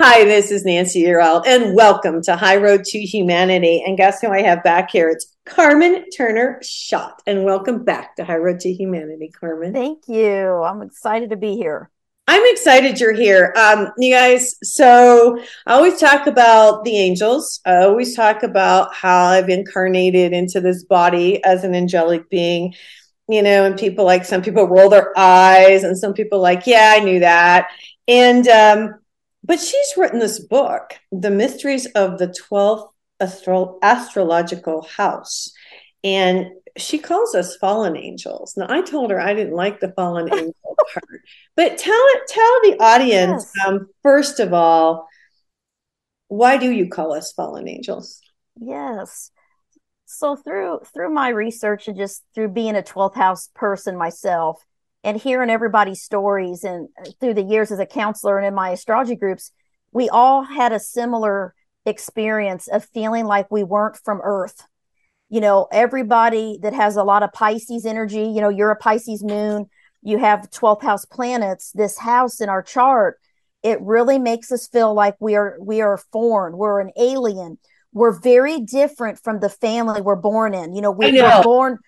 Hi, this is Nancy Yearout, and welcome to High Road to Humanity. And guess who I have back here? It's Carmen Turner Schott. And welcome back to High Road to Humanity, Carmen. Thank you. I'm excited to be here. I'm excited you're here. Um, you guys, so I always talk about the angels. I always talk about how I've incarnated into this body as an angelic being, you know, and people like some people roll their eyes and some people like, yeah, I knew that. And um, but she's written this book, The Mysteries of the 12th Astro- Astrological House. And she calls us fallen angels. Now, I told her I didn't like the fallen angel part, but tell it, tell the audience yes. um, first of all, why do you call us fallen angels? Yes. So through through my research and just through being a 12th house person myself, and hearing everybody's stories and uh, through the years as a counselor and in my astrology groups, we all had a similar experience of feeling like we weren't from Earth. You know, everybody that has a lot of Pisces energy, you know, you're a Pisces moon, you have 12th house planets, this house in our chart, it really makes us feel like we are we are foreign, we're an alien. We're very different from the family we're born in. You know, we were born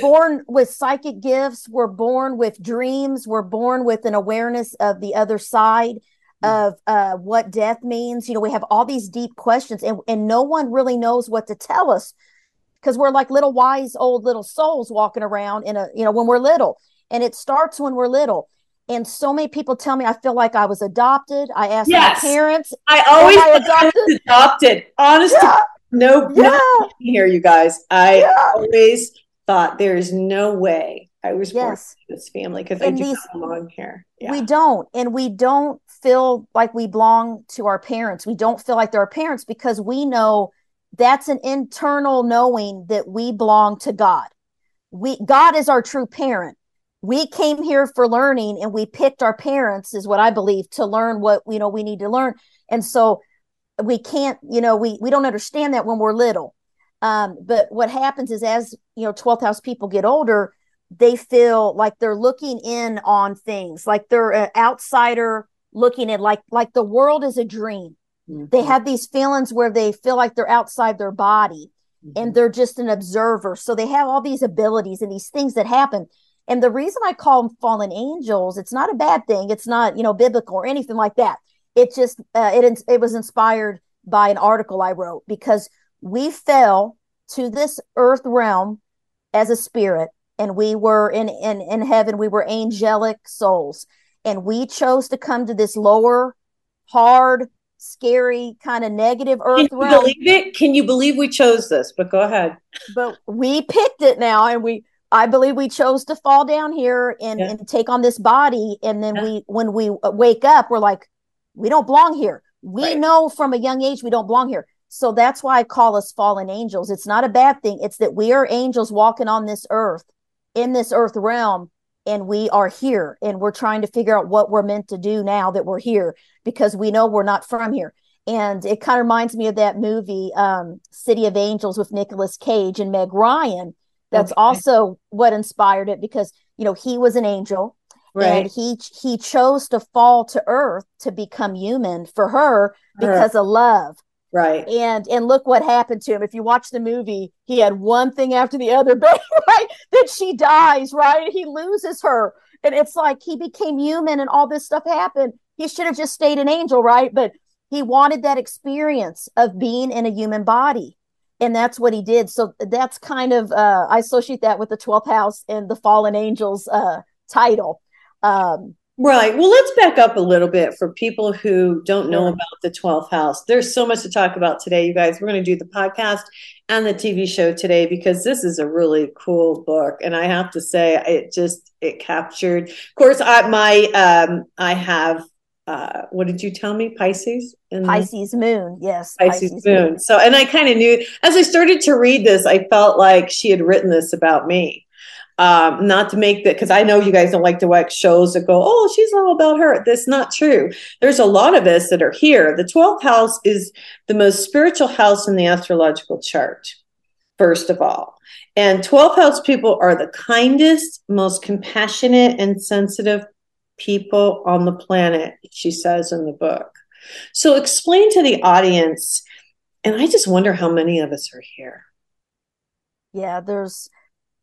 born with psychic gifts we're born with dreams we're born with an awareness of the other side of uh, what death means you know we have all these deep questions and, and no one really knows what to tell us because we're like little wise old little souls walking around in a you know when we're little and it starts when we're little and so many people tell me I feel like I was adopted. I asked yes. my parents. I always I adopted. adopted. Honestly, yeah. no, yeah. no here, you guys. I yeah. always thought there is no way I was yes. born in this family because I do these, not belong here. Yeah. We don't, and we don't feel like we belong to our parents. We don't feel like they're our parents because we know that's an internal knowing that we belong to God. We God is our true parent. We came here for learning, and we picked our parents, is what I believe, to learn what you know we need to learn. And so we can't, you know, we we don't understand that when we're little um, but what happens is as you know 12th house people get older they feel like they're looking in on things like they're an outsider looking at like like the world is a dream. Mm-hmm. they have these feelings where they feel like they're outside their body mm-hmm. and they're just an observer. So they have all these abilities and these things that happen. And the reason i call them fallen angels it's not a bad thing. It's not you know biblical or anything like that. It just uh, it it was inspired by an article i wrote because we fell to this earth realm as a spirit and we were in in in heaven we were angelic souls and we chose to come to this lower hard scary kind of negative earth can you realm. believe it can you believe we chose this but go ahead but we picked it now and we i believe we chose to fall down here and, yeah. and take on this body and then yeah. we when we wake up we're like we don't belong here we right. know from a young age we don't belong here so that's why I call us fallen angels. It's not a bad thing. It's that we are angels walking on this earth, in this earth realm, and we are here and we're trying to figure out what we're meant to do now that we're here because we know we're not from here. And it kind of reminds me of that movie, um, City of Angels with Nicolas Cage and Meg Ryan. That's okay. also what inspired it because, you know, he was an angel right. and he he chose to fall to earth to become human for her because her. of love Right. And and look what happened to him. If you watch the movie, he had one thing after the other, right? Then she dies, right? He loses her. And it's like he became human and all this stuff happened. He should have just stayed an angel, right? But he wanted that experience of being in a human body. And that's what he did. So that's kind of uh I associate that with the 12th house and the fallen angels uh title. Um Right. Well, let's back up a little bit for people who don't know about the 12th house. There's so much to talk about today, you guys. We're going to do the podcast and the TV show today because this is a really cool book and I have to say it just it captured. Of course, I my um I have uh, what did you tell me? Pisces? Pisces the- moon, yes. Pisces, Pisces moon. moon. So, and I kind of knew as I started to read this, I felt like she had written this about me. Um, not to make that because I know you guys don't like to watch shows that go, oh, she's all about her. That's not true. There's a lot of us that are here. The 12th house is the most spiritual house in the astrological chart, first of all. And 12th house people are the kindest, most compassionate, and sensitive people on the planet, she says in the book. So explain to the audience, and I just wonder how many of us are here. Yeah, there's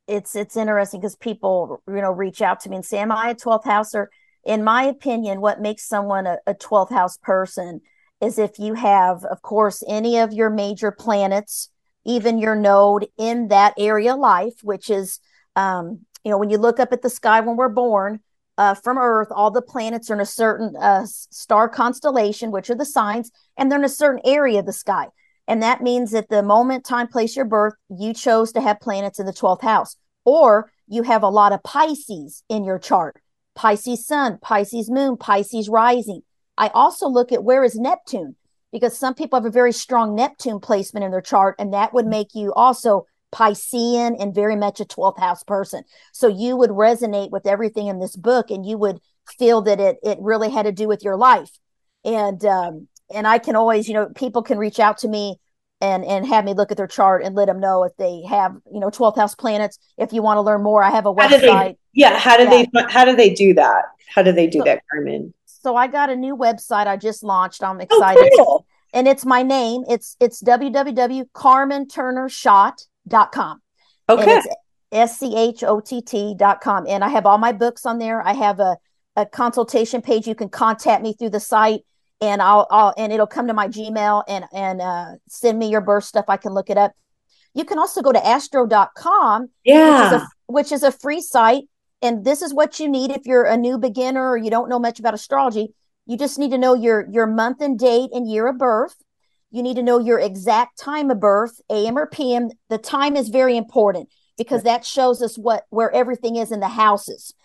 it's it's interesting because people you know reach out to me and say, Am I a 12th houser? In my opinion, what makes someone a, a 12th house person is if you have, of course, any of your major planets, even your node in that area life, which is um, you know, when you look up at the sky when we're born, uh, from Earth, all the planets are in a certain uh, star constellation, which are the signs, and they're in a certain area of the sky. And that means that the moment, time, place, your birth, you chose to have planets in the 12th house, or you have a lot of Pisces in your chart Pisces sun, Pisces moon, Pisces rising. I also look at where is Neptune because some people have a very strong Neptune placement in their chart, and that would make you also Piscean and very much a 12th house person. So you would resonate with everything in this book and you would feel that it it really had to do with your life. And um and I can always, you know, people can reach out to me and and have me look at their chart and let them know if they have, you know, 12th house planets. If you want to learn more, I have a website. They, yeah, how do they how do they do that? How do they do so, that, Carmen? So I got a new website I just launched. I'm oh, excited. Oh, cool. And it's my name. It's it's www.carmenturnerschott.com dot com. Okay. S C H O T T dot com. And I have all my books on there. I have a, a consultation page. You can contact me through the site and I'll, I'll and it'll come to my Gmail and and uh, send me your birth stuff. I can look it up. You can also go to astro.com, yeah. which is, a, which is a free site. And this is what you need if you're a new beginner or you don't know much about astrology. You just need to know your your month and date and year of birth you need to know your exact time of birth, AM or PM. The time is very important because that shows us what where everything is in the houses.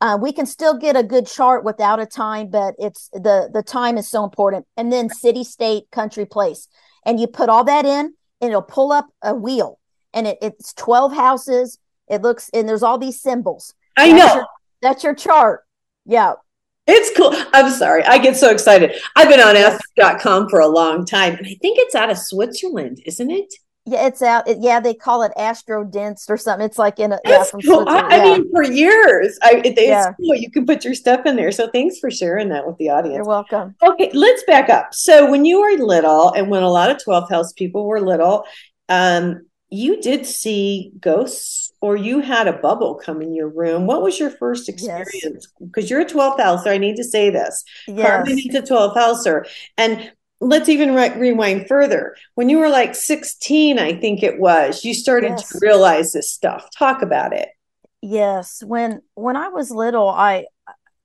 Uh, we can still get a good chart without a time, but it's the the time is so important. And then city, state, country, place, and you put all that in, and it'll pull up a wheel, and it, it's twelve houses. It looks and there's all these symbols. I that's know your, that's your chart. Yeah, it's cool. I'm sorry. I get so excited. I've been on Astro.com for a long time, and I think it's out of Switzerland, isn't it? Yeah, it's out. It, yeah, they call it Astro Astrodienst or something. It's like in a yeah, cool. I, I mean, for years, I, it, yeah. cool. You can put your stuff in there. So thanks for sharing that with the audience. You're welcome. Okay, let's back up. So when you were little, and when a lot of 12th house people were little, um, you did see ghosts or you had a bubble come in your room. What was your first experience? Because yes. you're a 12th houser. I need to say this. Yes. Carmen is a 12th houser. And let's even re- rewind further. When you were like 16, I think it was, you started yes. to realize this stuff. Talk about it. Yes. When when I was little, I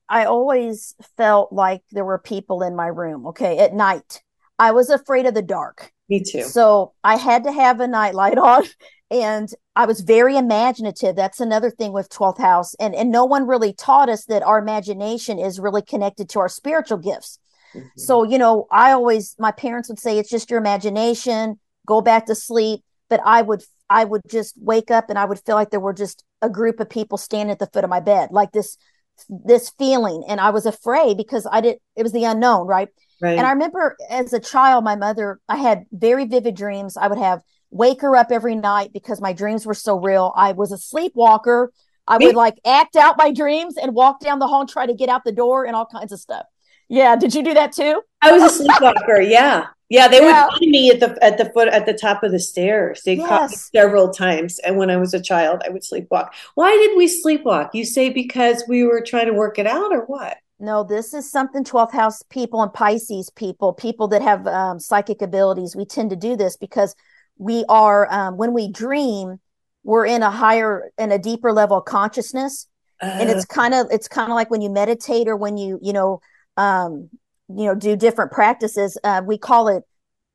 I always felt like there were people in my room, okay, at night. I was afraid of the dark. Me too. So I had to have a nightlight on and I was very imaginative. That's another thing with 12th house. And and no one really taught us that our imagination is really connected to our spiritual gifts. Mm-hmm. So, you know, I always my parents would say it's just your imagination, go back to sleep, but I would I would just wake up and I would feel like there were just a group of people standing at the foot of my bed, like this this feeling and I was afraid because I did it was the unknown, right? Right. And I remember as a child, my mother, I had very vivid dreams. I would have wake her up every night because my dreams were so real. I was a sleepwalker. I would like act out my dreams and walk down the hall and try to get out the door and all kinds of stuff. Yeah, did you do that too? I was a sleepwalker. yeah, yeah. They yeah. would find me at the at the foot at the top of the stairs. They yes. caught me several times, and when I was a child, I would sleepwalk. Why did we sleepwalk? You say because we were trying to work it out, or what? No, this is something 12th house people and Pisces people, people that have um, psychic abilities. We tend to do this because we are, um, when we dream, we're in a higher and a deeper level of consciousness. Uh, and it's uh. kind of, it's kind of like when you meditate or when you, you know, um, you know, do different practices. Uh, we call it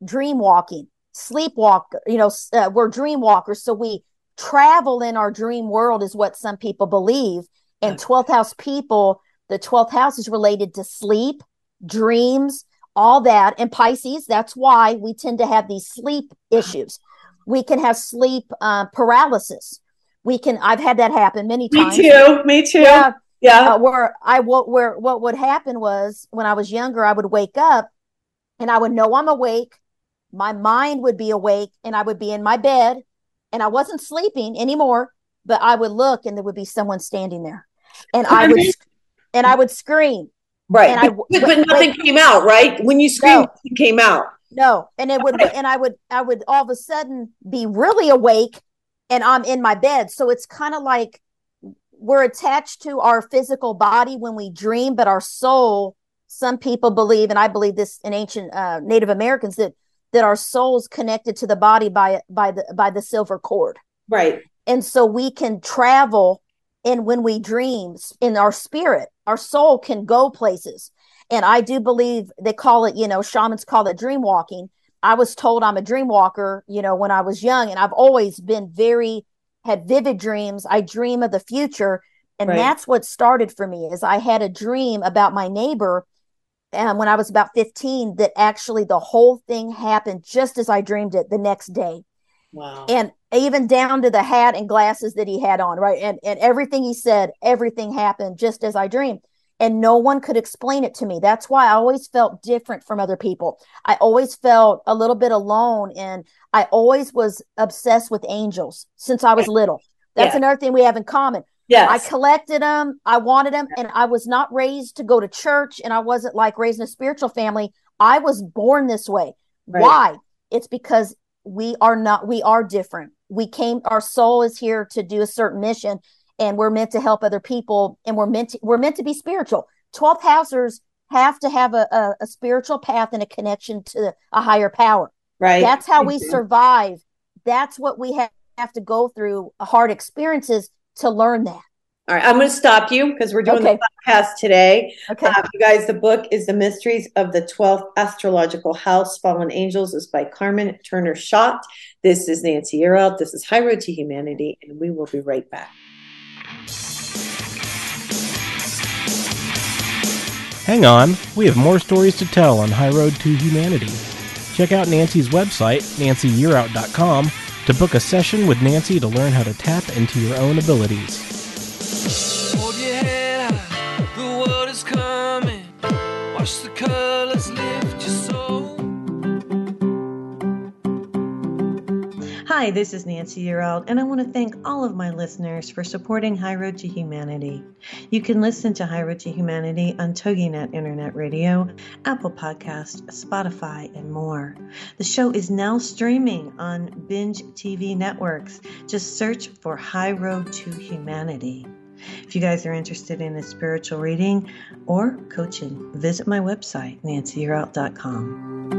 dream walking, sleepwalk. You know, uh, we're dream walkers. So we travel in our dream world, is what some people believe. And 12th house people, the 12th house is related to sleep dreams, all that. And Pisces, that's why we tend to have these sleep issues. We can have sleep uh, paralysis. We can, I've had that happen many times. Me too. Me too. Yeah. Yeah. Uh, where I, what where, what would happen was when I was younger, I would wake up and I would know I'm awake. My mind would be awake and I would be in my bed and I wasn't sleeping anymore, but I would look and there would be someone standing there and I would, and I would scream Right. And but, I, but nothing came out, right? When you screamed, no, it came out. No. And it would, and I would, I would all of a sudden be really awake and I'm in my bed. So it's kind of like we're attached to our physical body when we dream, but our soul, some people believe, and I believe this in ancient uh, Native Americans, that that our soul's connected to the body by by the by the silver cord. Right. And so we can travel and when we dream in our spirit our soul can go places and i do believe they call it you know shamans call it dream walking i was told i'm a dream walker you know when i was young and i've always been very had vivid dreams i dream of the future and right. that's what started for me is i had a dream about my neighbor um, when i was about 15 that actually the whole thing happened just as i dreamed it the next day Wow. And even down to the hat and glasses that he had on, right? And and everything he said, everything happened just as I dreamed. And no one could explain it to me. That's why I always felt different from other people. I always felt a little bit alone. And I always was obsessed with angels since I was little. That's yeah. another thing we have in common. Yes. I collected them. I wanted them. And I was not raised to go to church. And I wasn't like raised in a spiritual family. I was born this way. Right. Why? It's because we are not we are different we came our soul is here to do a certain mission and we're meant to help other people and we're meant to we're meant to be spiritual 12th housers have to have a, a, a spiritual path and a connection to a higher power right that's how we survive that's what we have, have to go through hard experiences to learn that all right, I'm going to stop you because we're doing okay. the podcast today. Okay. Uh, you guys, the book is The Mysteries of the 12th Astrological House, Fallen Angels, is by Carmen Turner Schott. This is Nancy Yearout. This is High Road to Humanity, and we will be right back. Hang on, we have more stories to tell on High Road to Humanity. Check out Nancy's website, nancyyearout.com, to book a session with Nancy to learn how to tap into your own abilities. The world is coming. Watch the colors Hi, this is Nancy Yearout, and I want to thank all of my listeners for supporting High Road to Humanity. You can listen to High Road to Humanity on TogiNet Internet Radio, Apple Podcast, Spotify, and more. The show is now streaming on Binge TV networks. Just search for High Road to Humanity. If you guys are interested in a spiritual reading or coaching, visit my website, nancyyearout.com.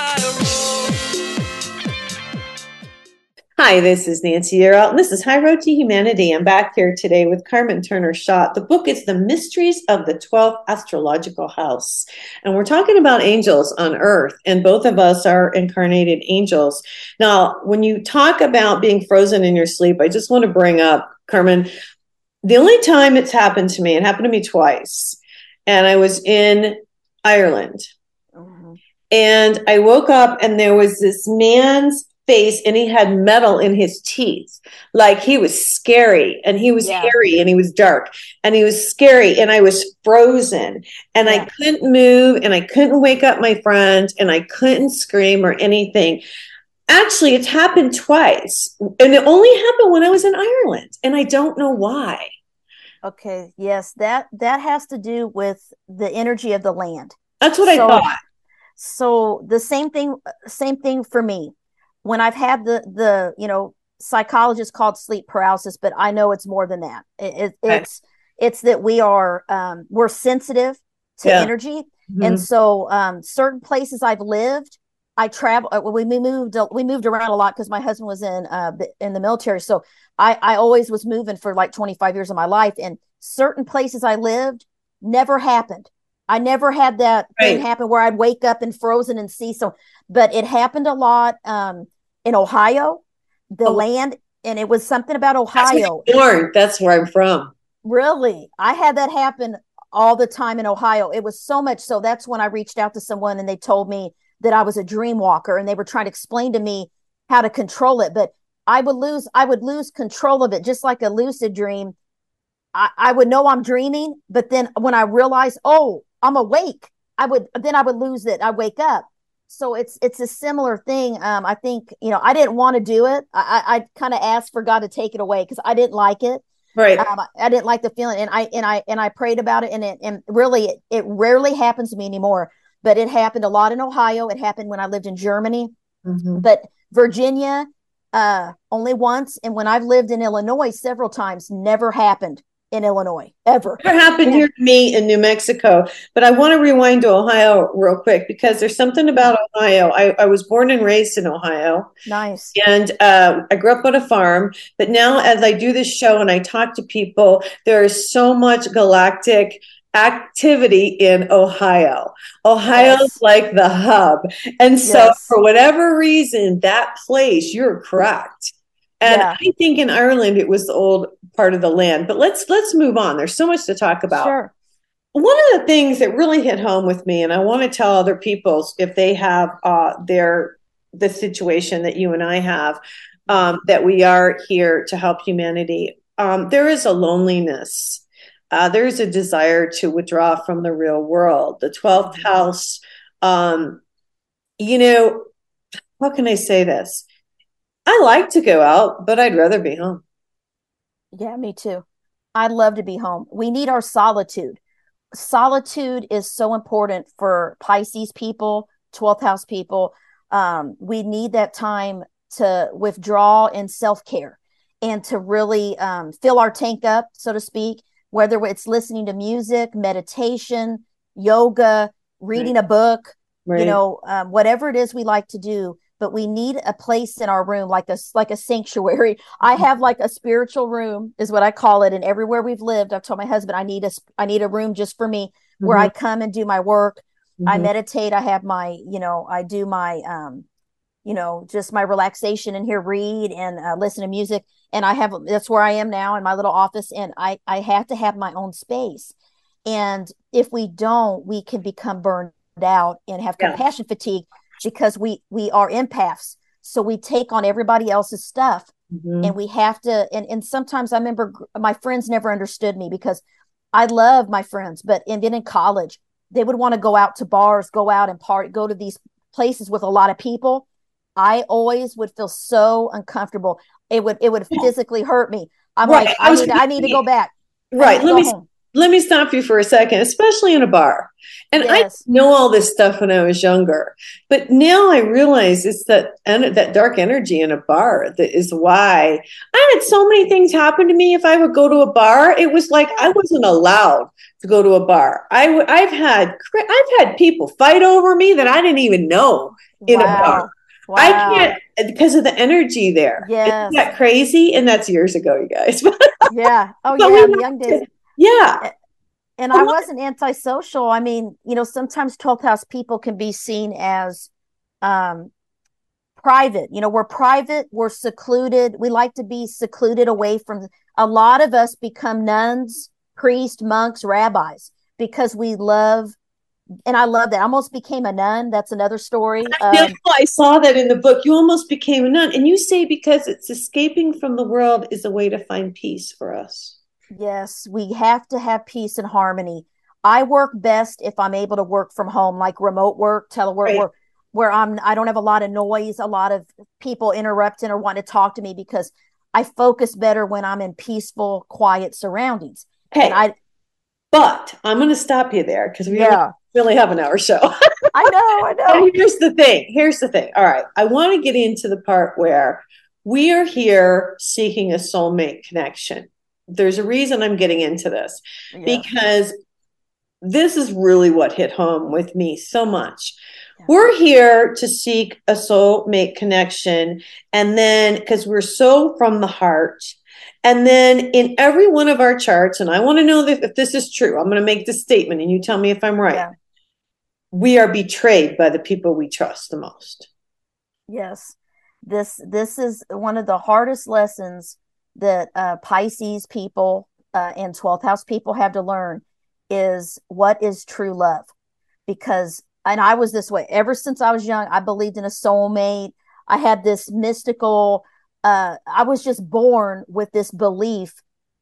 Hi, this is Nancy Yearout, and this is High Road to Humanity. I'm back here today with Carmen Turner Schott. The book is The Mysteries of the 12th Astrological House. And we're talking about angels on earth, and both of us are incarnated angels. Now, when you talk about being frozen in your sleep, I just want to bring up, Carmen, the only time it's happened to me, it happened to me twice and I was in Ireland. Mm-hmm. And I woke up and there was this man's face and he had metal in his teeth. Like he was scary and he was yeah. hairy and he was dark and he was scary and I was frozen and yeah. I couldn't move and I couldn't wake up my friend and I couldn't scream or anything. Actually, it's happened twice and it only happened when I was in Ireland and I don't know why. Okay, yes, that that has to do with the energy of the land. That's what so, I thought. So the same thing same thing for me. When I've had the the, you know, psychologists called sleep paralysis, but I know it's more than that. It, it. It's it's that we are um we're sensitive to yeah. energy. Mm-hmm. And so um certain places I've lived, I travel. Uh, we moved. We moved around a lot because my husband was in uh, in the military. So I I always was moving for like 25 years of my life, and certain places I lived never happened. I never had that right. thing happen where I'd wake up and frozen and see so, but it happened a lot um, in Ohio, the oh. land, and it was something about Ohio. That's where, That's where I'm from. Really, I had that happen all the time in Ohio. It was so much so that's when I reached out to someone and they told me that I was a dream walker and they were trying to explain to me how to control it. But I would lose, I would lose control of it, just like a lucid dream. I, I would know I'm dreaming, but then when I realize, oh, I'm awake, I would then I would lose it. I wake up. So it's it's a similar thing. Um, I think you know I didn't want to do it. I I, I kind of asked for God to take it away because I didn't like it. Right. Um, I didn't like the feeling, and I and I and I prayed about it, and it and really it, it rarely happens to me anymore but it happened a lot in Ohio. It happened when I lived in Germany, mm-hmm. but Virginia, uh, only once. And when I've lived in Illinois several times, never happened in Illinois ever. It happened here to me in New Mexico. But I want to rewind to Ohio real quick because there's something about Ohio. I, I was born and raised in Ohio. Nice. And uh, I grew up on a farm. But now, as I do this show and I talk to people, there is so much galactic activity in Ohio. Ohio's yes. like the hub. And so yes. for whatever reason, that place, you're correct. And yeah. I think in Ireland it was the old part of the land. But let's let's move on. There's so much to talk about. Sure. One of the things that really hit home with me, and I want to tell other people if they have uh, their the situation that you and I have, um, that we are here to help humanity. Um, there is a loneliness uh, there's a desire to withdraw from the real world. The 12th mm-hmm. house, um, you know, how can I say this? I like to go out, but I'd rather be home. Yeah, me too. I'd love to be home. We need our solitude. Solitude is so important for Pisces people, 12th house people. Um, we need that time to withdraw and self care and to really um, fill our tank up, so to speak, whether it's listening to music, meditation, yoga, reading right. a book, right. you know, um, whatever it is we like to do. But we need a place in our room, like a like a sanctuary. I have like a spiritual room, is what I call it. And everywhere we've lived, I've told my husband I need a I need a room just for me, mm-hmm. where I come and do my work. Mm-hmm. I meditate. I have my, you know, I do my um, you know, just my relaxation and here, read and uh, listen to music. And I have that's where I am now in my little office, and I I have to have my own space. And if we don't, we can become burned out and have yeah. compassion fatigue because we we are empaths. So we take on everybody else's stuff, mm-hmm. and we have to. And and sometimes I remember my friends never understood me because I love my friends, but and then in college they would want to go out to bars, go out and party, go to these places with a lot of people I always would feel so uncomfortable. It would it would physically hurt me. I'm right. like, I, I need I need to go back. Right. Let me home. Let me stop you for a second, especially in a bar. And yes. I know all this stuff when I was younger, but now I realize it's that and that dark energy in a bar that is why I had so many things happen to me. If I would go to a bar, it was like I wasn't allowed to go to a bar. I I've had I've had people fight over me that I didn't even know in wow. a bar. Wow. I can't uh, because of the energy there. Yeah, that crazy? And that's years ago, you guys. yeah. Oh yeah, young days. Yeah. And I wasn't antisocial. I mean, you know, sometimes 12th house people can be seen as um private. You know, we're private, we're secluded. We like to be secluded away from a lot of us become nuns, priests, monks, rabbis because we love and I love that. I almost became a nun. That's another story. I, um, I saw that in the book. You almost became a nun, and you say because it's escaping from the world is a way to find peace for us. Yes, we have to have peace and harmony. I work best if I'm able to work from home, like remote work, telework, right. where, where I'm. I don't have a lot of noise, a lot of people interrupting or want to talk to me because I focus better when I'm in peaceful, quiet surroundings. Hey, and I. But I'm going to stop you there because we yeah really have an hour show. I know, I know. And here's the thing. Here's the thing. All right. I want to get into the part where we are here seeking a soulmate connection. There's a reason I'm getting into this yeah. because this is really what hit home with me so much. We're here to seek a soulmate connection. And then, because we're so from the heart. And then in every one of our charts, and I want to know if this is true, I'm going to make this statement and you tell me if I'm right. Yeah. We are betrayed by the people we trust the most. Yes. This this is one of the hardest lessons that uh, Pisces people uh, and 12th house people have to learn is what is true love. Because and I was this way ever since I was young. I believed in a soulmate. I had this mystical. Uh, I was just born with this belief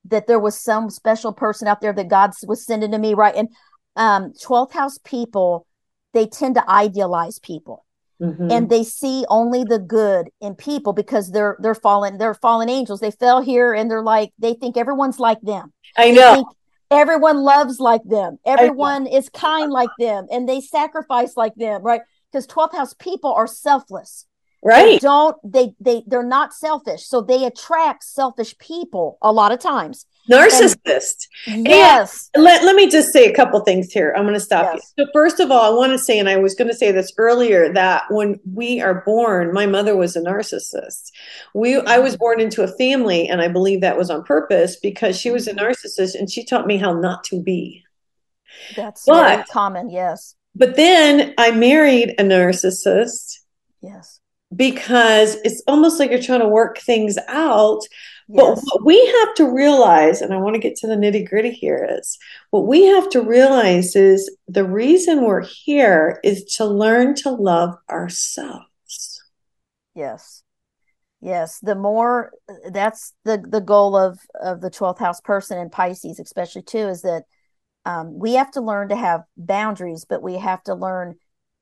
that there was some special person out there that God was sending to me, right? And um, 12th house people, they tend to idealize people. Mm-hmm. and they see only the good in people because they're they're fallen they're fallen angels. They fell here and they're like they think everyone's like them. I know. everyone loves like them. Everyone is kind like them and they sacrifice like them right? Because 12th house people are selfless. Right. they don't they they they're not selfish. So they attract selfish people a lot of times narcissist. And, yes. And let, let me just say a couple things here. I'm going to stop yes. you. So, first of all, I want to say, and I was going to say this earlier, that when we are born, my mother was a narcissist. We, I was born into a family, and I believe that was on purpose because she was a mm-hmm. narcissist and she taught me how not to be. That's but, very common. Yes. But then I married a narcissist. Yes. Because it's almost like you're trying to work things out but what we have to realize, and I want to get to the nitty gritty here, is what we have to realize is the reason we're here is to learn to love ourselves. Yes. Yes. The more that's the the goal of of the 12th house person in Pisces, especially too, is that um, we have to learn to have boundaries, but we have to learn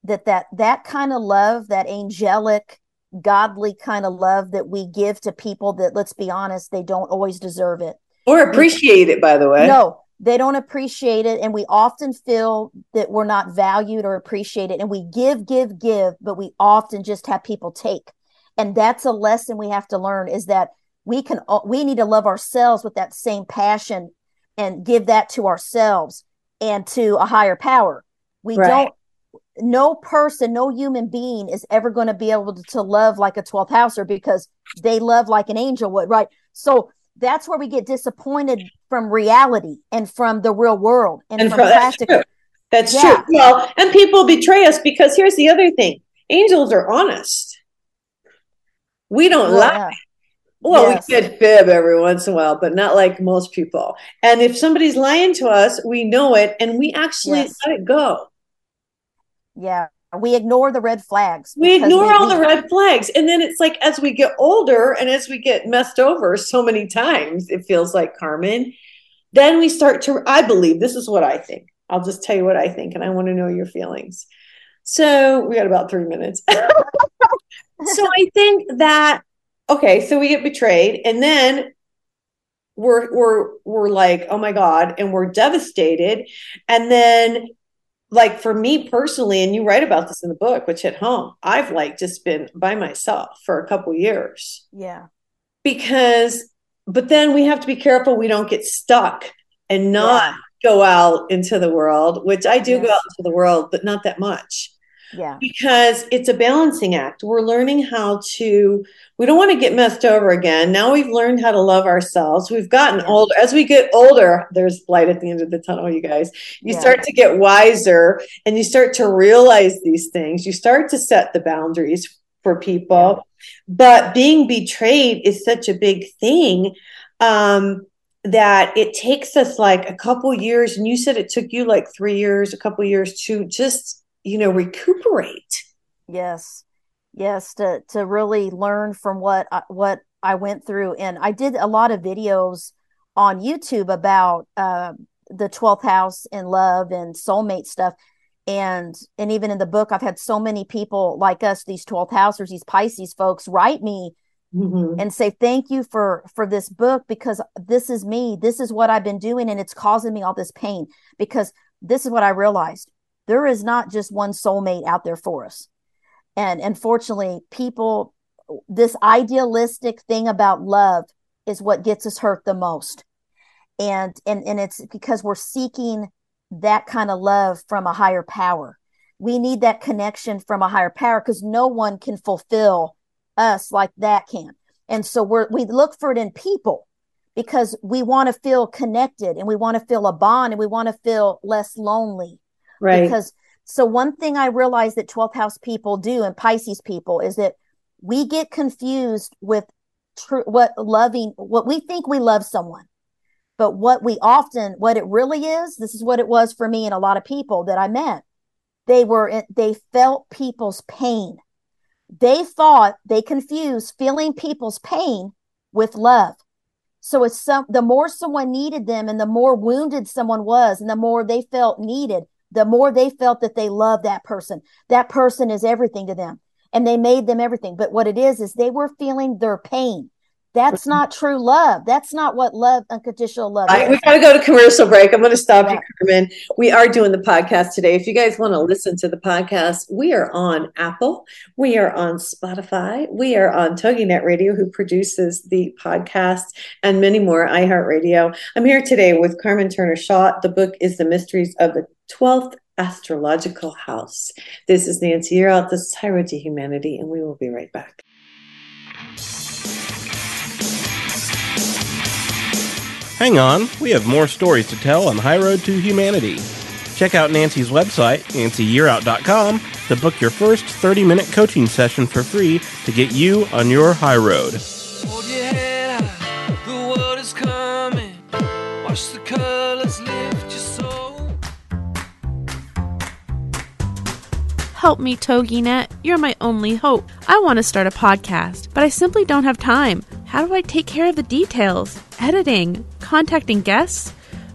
that that that kind of love, that angelic godly kind of love that we give to people that let's be honest they don't always deserve it. Or appreciate it by the way. No they don't appreciate it and we often feel that we're not valued or appreciated and we give give give but we often just have people take. And that's a lesson we have to learn is that we can we need to love ourselves with that same passion and give that to ourselves and to a higher power. We right. don't no person, no human being is ever going to be able to, to love like a 12th houser because they love like an angel would, right? So that's where we get disappointed from reality and from the real world and, and from, from practical. That's, true. that's yeah. true. Well, and people betray us because here's the other thing angels are honest. We don't lie. Yeah. Well, yes. we get fib every once in a while, but not like most people. And if somebody's lying to us, we know it and we actually yes. let it go. Yeah. We ignore the red flags. We ignore we, all we, the red flags. And then it's like as we get older and as we get messed over so many times, it feels like Carmen, then we start to, I believe, this is what I think. I'll just tell you what I think, and I want to know your feelings. So we got about three minutes. so I think that okay, so we get betrayed, and then we're we're we're like, oh my god, and we're devastated, and then like for me personally, and you write about this in the book, which hit home, I've like just been by myself for a couple years. Yeah. Because, but then we have to be careful we don't get stuck and not yeah. go out into the world, which I do yes. go out into the world, but not that much. Yeah. Because it's a balancing act. We're learning how to, we don't want to get messed over again. Now we've learned how to love ourselves. We've gotten older. As we get older, there's light at the end of the tunnel, you guys. You yeah. start to get wiser and you start to realize these things. You start to set the boundaries for people. Yeah. But being betrayed is such a big thing. Um, that it takes us like a couple years and you said it took you like three years a couple years to just you know recuperate. Yes. Yes to to really learn from what I, what I went through. And I did a lot of videos on YouTube about uh, the 12th house and love and soulmate stuff. And and even in the book I've had so many people like us these 12th housers these Pisces folks write me mm-hmm. and say thank you for for this book because this is me. This is what I've been doing and it's causing me all this pain. Because this is what I realized there is not just one soulmate out there for us. And unfortunately, people, this idealistic thing about love is what gets us hurt the most. And and and it's because we're seeking that kind of love from a higher power. we need that connection from a higher power because no one can fulfill us like that can. And so we're, we look for it in people because we want to feel connected and we want to feel a bond and we want to feel less lonely. Right. Because so one thing I realize that 12th house people do and Pisces people is that we get confused with true what loving what we think we love someone. But what we often what it really is, this is what it was for me and a lot of people that I met. They were they felt people's pain they thought they confused feeling people's pain with love. So it's some the more someone needed them and the more wounded someone was and the more they felt needed, the more they felt that they loved that person. That person is everything to them and they made them everything. But what it is is they were feeling their pain. That's not true love. That's not what love, unconditional love. Right, we got to go to commercial break. I'm going to stop yeah. you, Carmen. We are doing the podcast today. If you guys want to listen to the podcast, we are on Apple, we are on Spotify, we are on TogiNet Radio, who produces the podcast, and many more. iHeartRadio. I'm here today with Carmen Turner Schott. The book is The Mysteries of the 12th Astrological House. This is Nancy Yearout. This is High Road to Humanity, and we will be right back. Hang on, we have more stories to tell on High Road to Humanity. Check out Nancy's website, nancyyearout.com, to book your first 30 minute coaching session for free to get you on your high road. Help me, TogiNet. You're my only hope. I want to start a podcast, but I simply don't have time. How do I take care of the details? Editing? Contacting guests?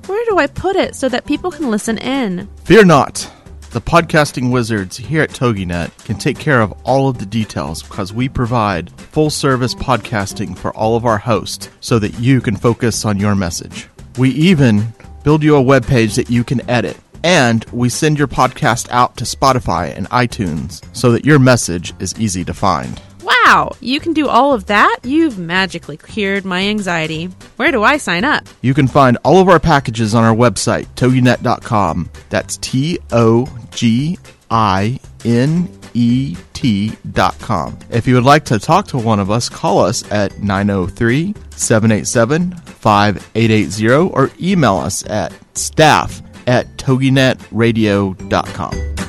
Where do I put it so that people can listen in? Fear not. The podcasting wizards here at TogiNet can take care of all of the details because we provide full service podcasting for all of our hosts so that you can focus on your message. We even build you a web page that you can edit. And we send your podcast out to Spotify and iTunes so that your message is easy to find. Wow, you can do all of that? You've magically cured my anxiety. Where do I sign up? You can find all of our packages on our website, toginet.com. That's T O G I N E T.com. If you would like to talk to one of us, call us at 903 787 5880 or email us at staff at toginetradio.com.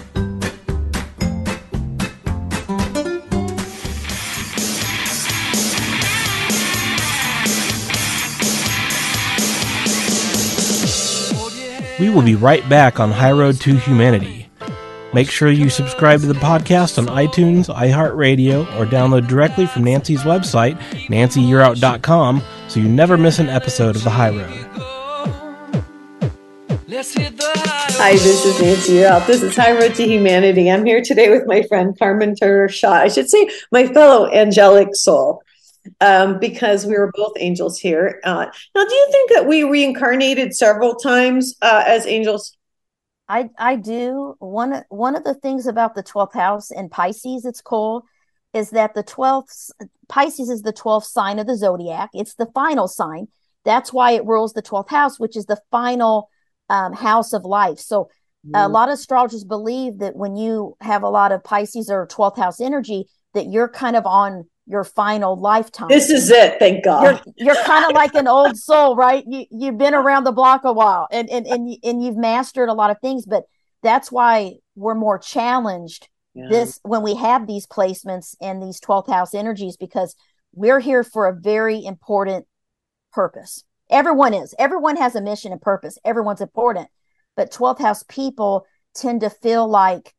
We will be right back on High Road to Humanity. Make sure you subscribe to the podcast on iTunes, iHeartRadio, or download directly from Nancy's website, nancyyearout.com, so you never miss an episode of The High Road. Hi, this is Nancy Yearout. This is High Road to Humanity. I'm here today with my friend Carmen Turner Schott. I should say my fellow angelic soul um, because we were both angels here. Uh, now, do you think that we reincarnated several times uh, as angels? I I do. One one of the things about the twelfth house and Pisces, it's cool, is that the twelfth Pisces is the twelfth sign of the zodiac. It's the final sign. That's why it rules the twelfth house, which is the final um, house of life. So. Mm. A lot of astrologers believe that when you have a lot of Pisces or 12th house energy, that you're kind of on your final lifetime. This is it, thank God. You're, you're kind of like an old soul, right? You you've been around the block a while, and and and and you've mastered a lot of things, but that's why we're more challenged yeah. this when we have these placements and these 12th house energies because we're here for a very important purpose. Everyone is. Everyone has a mission and purpose. Everyone's important. But 12th house people tend to feel like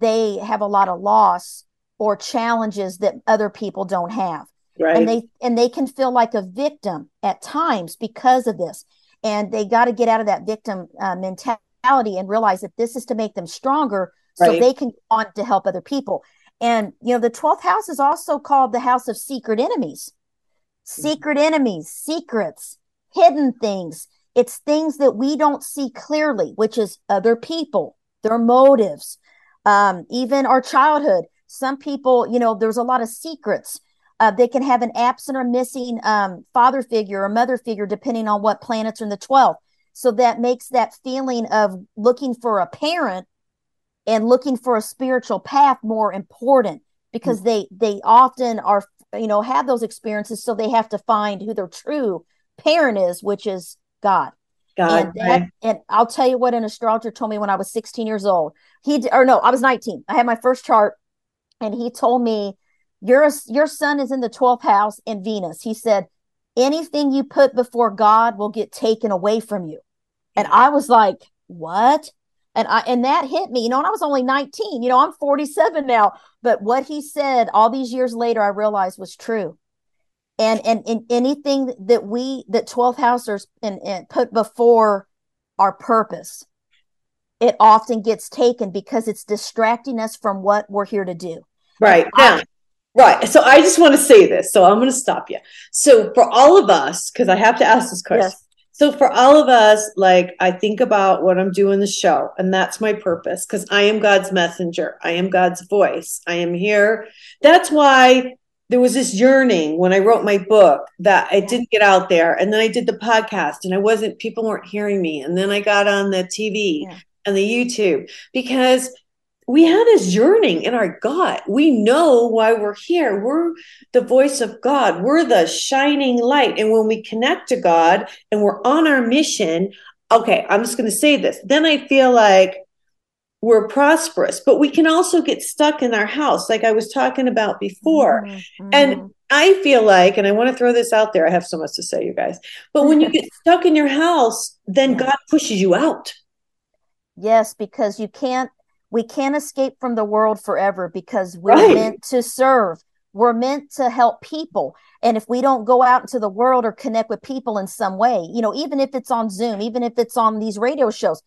they have a lot of loss or challenges that other people don't have. Right. And they and they can feel like a victim at times because of this. And they got to get out of that victim uh, mentality and realize that this is to make them stronger so they can want to help other people. And you know, the 12th house is also called the house of secret enemies. Secret enemies, secrets, hidden things. It's things that we don't see clearly, which is other people, their motives, um, even our childhood some people, you know, there's a lot of secrets. Uh, they can have an absent or missing um, father figure or mother figure, depending on what planets are in the 12th. So that makes that feeling of looking for a parent and looking for a spiritual path more important because they they often are you know have those experiences so they have to find who their true parent is which is god God, and that, and I'll tell you what an astrologer told me when I was 16 years old. He or no, I was 19. I had my first chart, and he told me your your sun is in the 12th house in Venus. He said anything you put before God will get taken away from you. And I was like, what? And I and that hit me, you know, and I was only 19. You know, I'm 47 now. But what he said all these years later, I realized was true and and, and anything that we that 12th housers and, and put before our purpose it often gets taken because it's distracting us from what we're here to do right now right so i just want to say this so i'm going to stop you so for all of us because i have to ask this question yes. so for all of us like i think about what i'm doing the show and that's my purpose because i am god's messenger i am god's voice i am here that's why there was this yearning when I wrote my book that I didn't get out there. And then I did the podcast and I wasn't, people weren't hearing me. And then I got on the TV yeah. And the YouTube because we have this yearning in our gut. We know why we're here. We're the voice of God, we're the shining light. And when we connect to God and we're on our mission, okay, I'm just going to say this, then I feel like we're prosperous, but we can also get stuck in our house, like I was talking about before. Mm-hmm. And I feel like, and I want to throw this out there, I have so much to say, you guys, but when you get stuck in your house, then. God pushes you out. Yes, because you can't, we can't escape from the world forever because we're right. meant to serve. We're meant to help people. And if we don't go out into the world or connect with people in some way, you know, even if it's on Zoom, even if it's on these radio shows,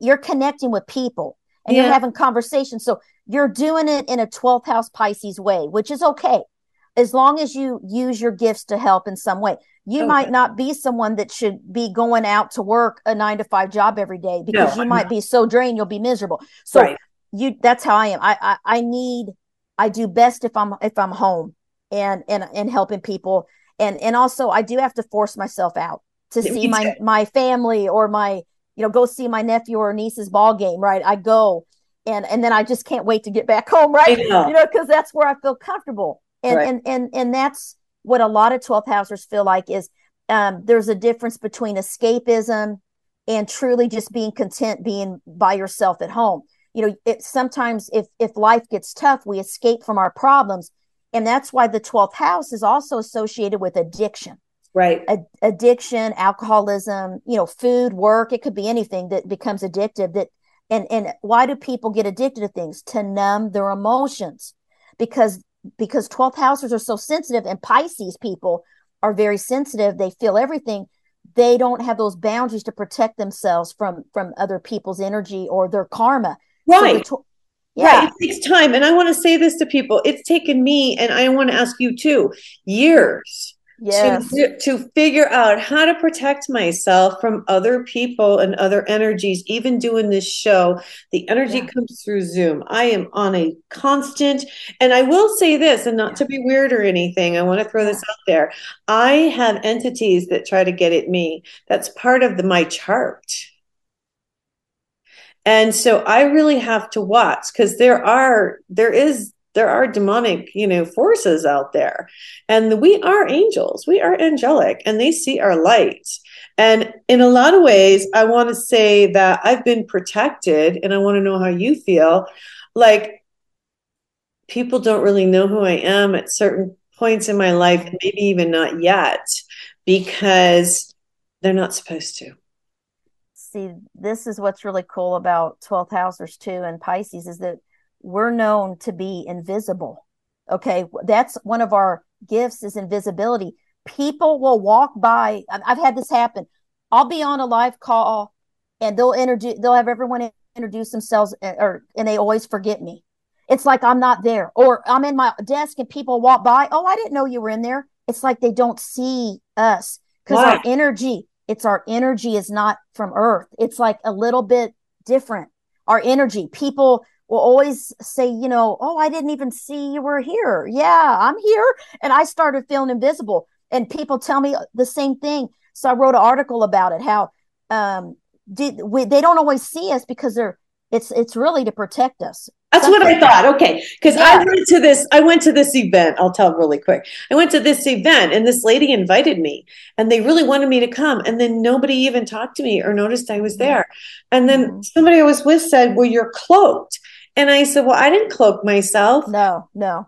you're connecting with people and yeah. you're having conversations. So you're doing it in a 12th house Pisces way, which is okay. As long as you use your gifts to help in some way. You okay. might not be someone that should be going out to work a nine to five job every day because no, you might be so drained you'll be miserable. So right. you that's how I am. I, I I need I do best if I'm if I'm home and and and helping people. And and also I do have to force myself out to see my my family or my you know, go see my nephew or niece's ball game, right? I go and and then I just can't wait to get back home, right? You know, because that's where I feel comfortable. And right. and and and that's what a lot of 12th housers feel like is um, there's a difference between escapism and truly just being content being by yourself at home. You know, it sometimes if if life gets tough, we escape from our problems. And that's why the 12th house is also associated with addiction right a- addiction alcoholism you know food work it could be anything that becomes addictive that and and why do people get addicted to things to numb their emotions because because 12th houses are so sensitive and pisces people are very sensitive they feel everything they don't have those boundaries to protect themselves from from other people's energy or their karma right so yeah. Right. It takes time. And I want to say this to people. It's taken me, and I want to ask you too, years yes. to, to figure out how to protect myself from other people and other energies even doing this show. The energy yeah. comes through zoom. I am on a constant and i will say this and not to be weird or anything i want to throw this out there. I have entities that try to get at me. That's part of the, my chart. And so i really have to watch because there are there is there are demonic you know forces out there. And we are angels. We are angelic and they see our light. And in a lot of ways i want to say that i've been protected and i want to know how you feel. Like people don't really know who i am at certain points in my life maybe even not yet because they're not supposed to. See this is what's really cool about 12th housers too and pisces is that we're known to be invisible. Okay. That's one of our gifts is invisibility. People will walk by. I've had this happen. I'll be on a live call and they'll introduce, they'll have everyone introduce themselves eh, or, and they always forget me. It's like I'm not there or I'm in my desk and people walk by. Oh, I didn't know you were in there. It's like they don't see us because our energy, it's our energy is not from earth. It's like a little bit different. Our energy, people will always say, you know, oh, I didn't even see you were here. Yeah, I'm here. And I started feeling invisible. And people tell me the same thing. So I wrote an article about it how um, did we, they don't always see us because they're it's it's really to protect us that's what I thought. Okay. Because yeah. I went to this, I went to this event. I'll tell really quick. I went to this event and this lady invited me and they really wanted me to come. And then nobody even talked to me or noticed I was there. And then mm-hmm. somebody I was with said, Well, you're cloaked. And I said, Well, I didn't cloak myself. No, no.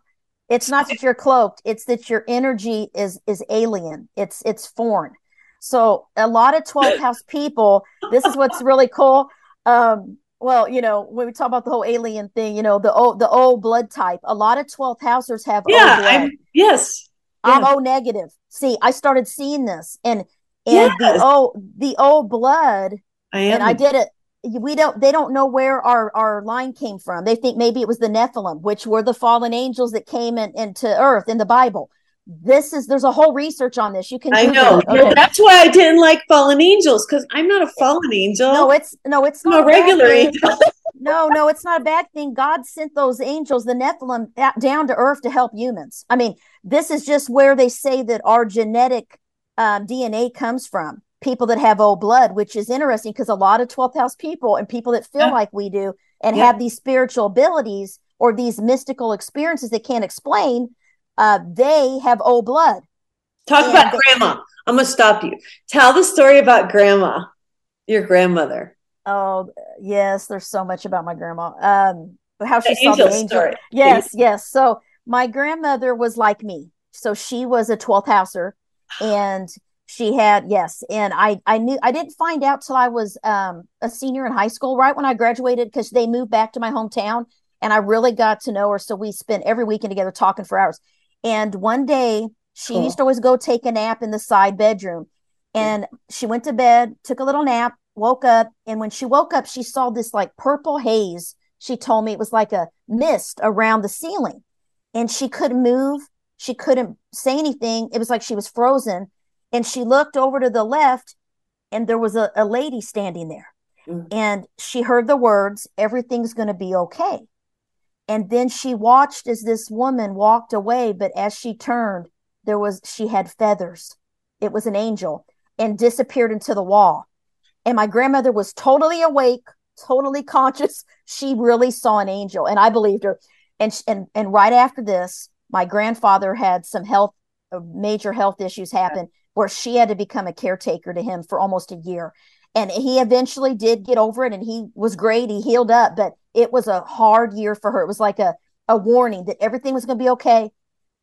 It's not that you're cloaked, it's that your energy is is alien. It's it's foreign. So a lot of 12th house people, this is what's really cool. Um, well, you know, when we talk about the whole alien thing, you know, the O the O blood type, a lot of 12th housers have yeah, I'm, yes. I'm O negative. See, I started seeing this and and yes. the O the O blood I am. and I did it we don't they don't know where our our line came from. They think maybe it was the Nephilim, which were the fallen angels that came in, into earth in the Bible. This is there's a whole research on this. You can i know. okay. that's why i didn't like fallen angels because i'm not a fallen angel. No it's no it's not a regular angel. No no it's not a bad thing. God sent those angels the nephilim down to earth to help humans. I mean this is just where they say that our genetic um, dna comes from people that have old blood which is interesting because a lot of 12th house people and people that feel yeah. like we do and yeah. have these spiritual abilities or these mystical experiences they can't explain uh, they have old blood. Talk and about grandma. I'm going to stop you. Tell the story about grandma, your grandmother. Oh, yes. There's so much about my grandma. Um, how she the saw the angel. Story. Yes, yes. So my grandmother was like me. So she was a 12th houser and she had yes and i i knew i didn't find out till i was um, a senior in high school right when i graduated because they moved back to my hometown and i really got to know her so we spent every weekend together talking for hours and one day she cool. used to always go take a nap in the side bedroom. And she went to bed, took a little nap, woke up. And when she woke up, she saw this like purple haze. She told me it was like a mist around the ceiling. And she couldn't move. She couldn't say anything. It was like she was frozen. And she looked over to the left, and there was a, a lady standing there. Mm. And she heard the words, Everything's going to be okay. And then she watched as this woman walked away, but as she turned, there was she had feathers. It was an angel and disappeared into the wall. And my grandmother was totally awake, totally conscious. She really saw an angel, and I believed her. And and and right after this, my grandfather had some health, uh, major health issues happen, where she had to become a caretaker to him for almost a year. And he eventually did get over it, and he was great. He healed up, but it was a hard year for her. It was like a, a warning that everything was going to be okay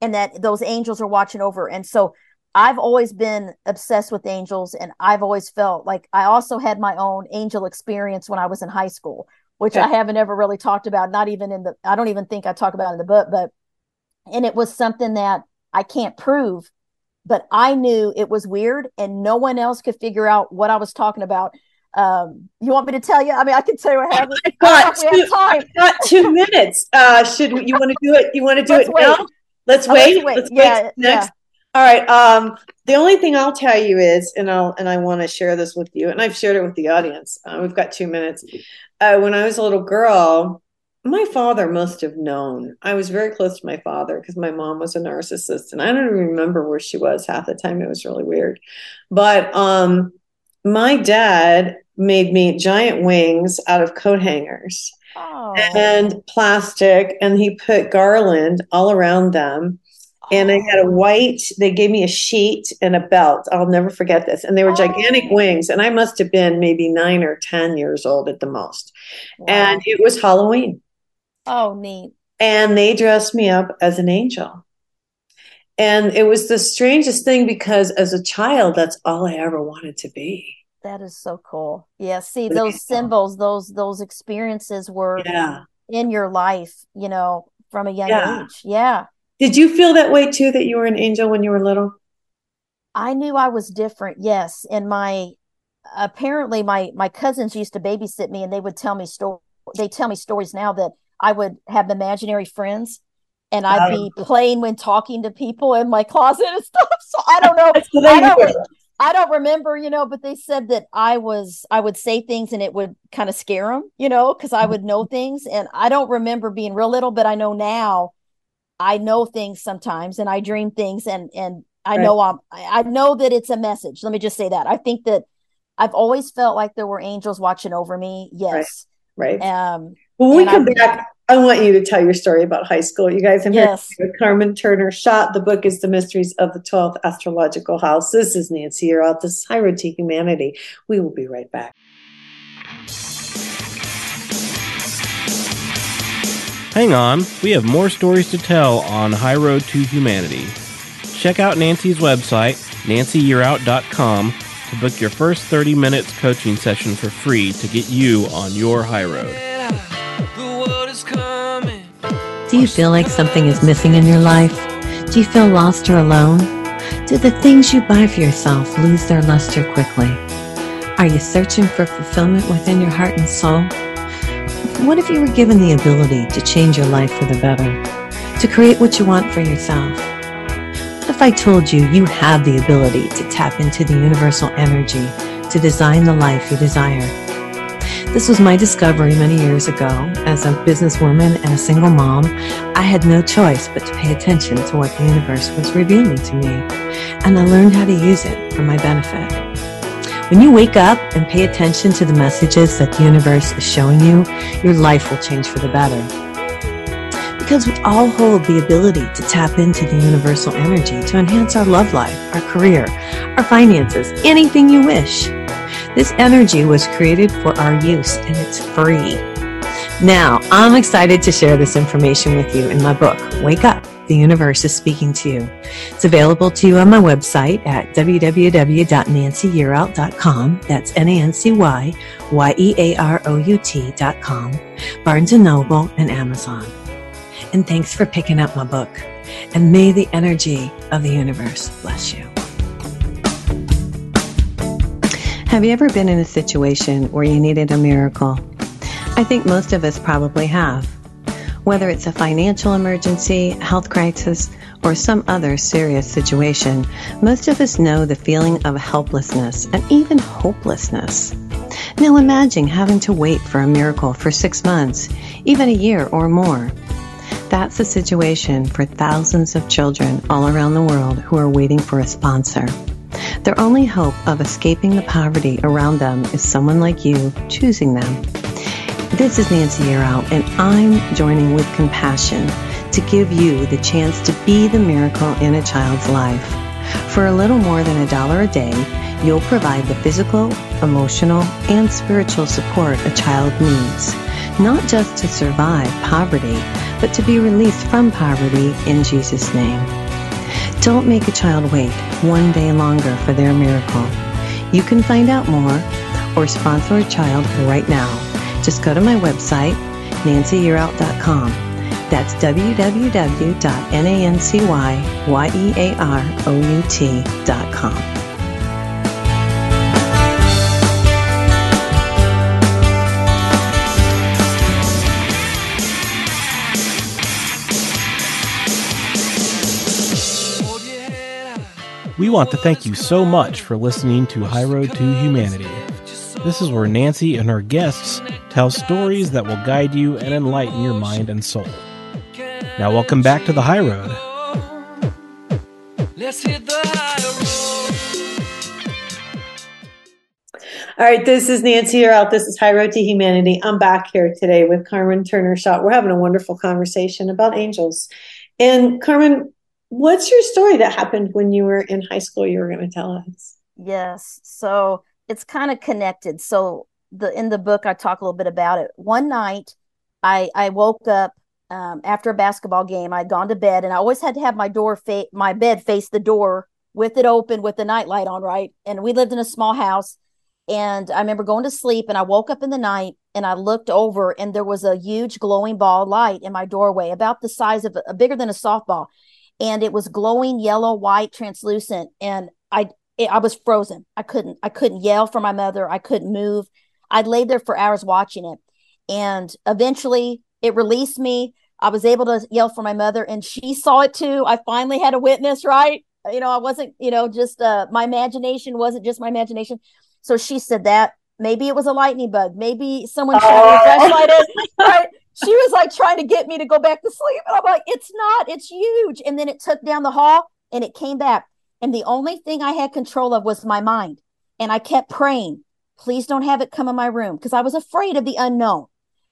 and that those angels are watching over. And so I've always been obsessed with angels and I've always felt like I also had my own angel experience when I was in high school, which I haven't ever really talked about, not even in the, I don't even think I talk about in the book, but, and it was something that I can't prove, but I knew it was weird and no one else could figure out what I was talking about um, you want me to tell you? I mean, I can tell you what happened. I've got, two, I've got two minutes. Uh, should you want to do it? You want to do let's it wait. now? Let's oh, wait. Let's wait. Let's yeah, wait next. Yeah. All right. Um, the only thing I'll tell you is, and I'll and I want to share this with you, and I've shared it with the audience. Uh, we've got two minutes. Uh, when I was a little girl, my father must have known. I was very close to my father because my mom was a narcissist, and I don't even remember where she was half the time. It was really weird. But um, my dad made me giant wings out of coat hangers oh. and plastic, and he put garland all around them. And I had a oh. white, they gave me a sheet and a belt. I'll never forget this. And they were gigantic oh. wings. And I must have been maybe nine or 10 years old at the most. Wow. And it was Halloween. Oh, neat. And they dressed me up as an angel. And it was the strangest thing because as a child, that's all I ever wanted to be. That is so cool. Yeah. See, those symbols, those those experiences were yeah. in your life, you know, from a young yeah. age. Yeah. Did you feel that way too, that you were an angel when you were little? I knew I was different, yes. And my apparently my my cousins used to babysit me and they would tell me stories they tell me stories now that I would have imaginary friends and I'd be playing when talking to people in my closet and stuff. So I don't know. I don't, I don't remember, you know, but they said that I was I would say things and it would kind of scare them, you know, because I would know things. And I don't remember being real little, but I know now I know things sometimes and I dream things and and I right. know I'm I know that it's a message. Let me just say that. I think that I've always felt like there were angels watching over me. Yes. right. Um, when we and come I- back, I want you to tell your story about high school. You guys, I'm Yes. here with Carmen Turner Schott. The book is The Mysteries of the 12th Astrological House. This is Nancy. Yearout. This is High Road to Humanity. We will be right back. Hang on, we have more stories to tell on High Road to Humanity. Check out Nancy's website, nancyyearout.com, to book your first 30 minutes coaching session for free to get you on your high road. Do you feel like something is missing in your life? Do you feel lost or alone? Do the things you buy for yourself lose their luster quickly? Are you searching for fulfillment within your heart and soul? What if you were given the ability to change your life for the better? To create what you want for yourself? What if I told you you have the ability to tap into the universal energy to design the life you desire? This was my discovery many years ago. As a businesswoman and a single mom, I had no choice but to pay attention to what the universe was revealing to me, and I learned how to use it for my benefit. When you wake up and pay attention to the messages that the universe is showing you, your life will change for the better. Because we all hold the ability to tap into the universal energy to enhance our love life, our career, our finances, anything you wish. This energy was created for our use and it's free. Now, I'm excited to share this information with you in my book, Wake Up, the Universe is Speaking to You. It's available to you on my website at www.nancyyearout.com. That's N-A-N-C-Y-Y-E-A-R-O-U-T.com, Barnes & Noble, and Amazon. And thanks for picking up my book. And may the energy of the universe bless you. Have you ever been in a situation where you needed a miracle? I think most of us probably have. Whether it's a financial emergency, health crisis, or some other serious situation, most of us know the feeling of helplessness and even hopelessness. Now imagine having to wait for a miracle for six months, even a year or more. That's the situation for thousands of children all around the world who are waiting for a sponsor. Their only hope of escaping the poverty around them is someone like you choosing them. This is Nancy Yearout, and I'm joining with compassion to give you the chance to be the miracle in a child's life. For a little more than a dollar a day, you'll provide the physical, emotional, and spiritual support a child needs, not just to survive poverty, but to be released from poverty in Jesus' name. Don't make a child wait one day longer for their miracle. You can find out more or sponsor a child right now. Just go to my website, nancyyearout.com. That's www.nancyyearout.com. We want to thank you so much for listening to High Road to Humanity. This is where Nancy and her guests tell stories that will guide you and enlighten your mind and soul. Now, welcome back to the High Road. Let's hit the. All right, this is Nancy. Yearout. This is High Road to Humanity. I'm back here today with Carmen Turner Schott. We're having a wonderful conversation about angels. And Carmen, what's your story that happened when you were in high school? You were going to tell us. Yes. So it's kind of connected. So the in the book I talk a little bit about it. One night I I woke up um, after a basketball game. I'd gone to bed and I always had to have my door fa- my bed face the door with it open with the nightlight on, right? And we lived in a small house and I remember going to sleep and I woke up in the night and I looked over and there was a huge glowing ball light in my doorway about the size of a bigger than a softball and it was glowing yellow, white, translucent and I it, I was frozen. I couldn't I couldn't yell for my mother. I couldn't move. I laid there for hours watching it. And eventually it released me. I was able to yell for my mother and she saw it too. I finally had a witness, right? You know, I wasn't, you know, just uh my imagination wasn't just my imagination. So she said that maybe it was a lightning bug. Maybe someone shined a flashlight in. Right? She was like trying to get me to go back to sleep. And I'm like, it's not, it's huge. And then it took down the hall and it came back. And the only thing I had control of was my mind. And I kept praying, please don't have it come in my room because I was afraid of the unknown.